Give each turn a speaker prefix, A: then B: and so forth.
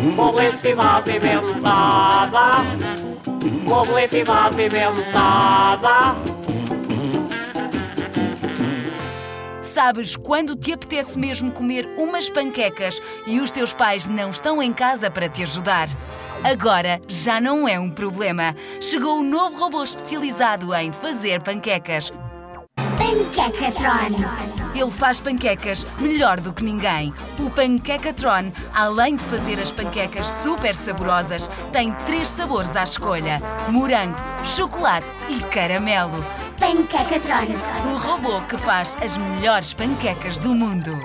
A: Publicidade apimentada. Publicidade apimentada.
B: Sabes quando te apetece mesmo comer umas panquecas e os teus pais não estão em casa para te ajudar? Agora já não é um problema. Chegou o novo robô especializado em fazer panquecas.
C: Panquecatron.
B: Ele faz panquecas melhor do que ninguém. O Panquecatron, além de fazer as panquecas super saborosas, tem três sabores à escolha: morango, chocolate e caramelo.
C: Panquecatron.
B: O robô que faz as melhores panquecas do mundo.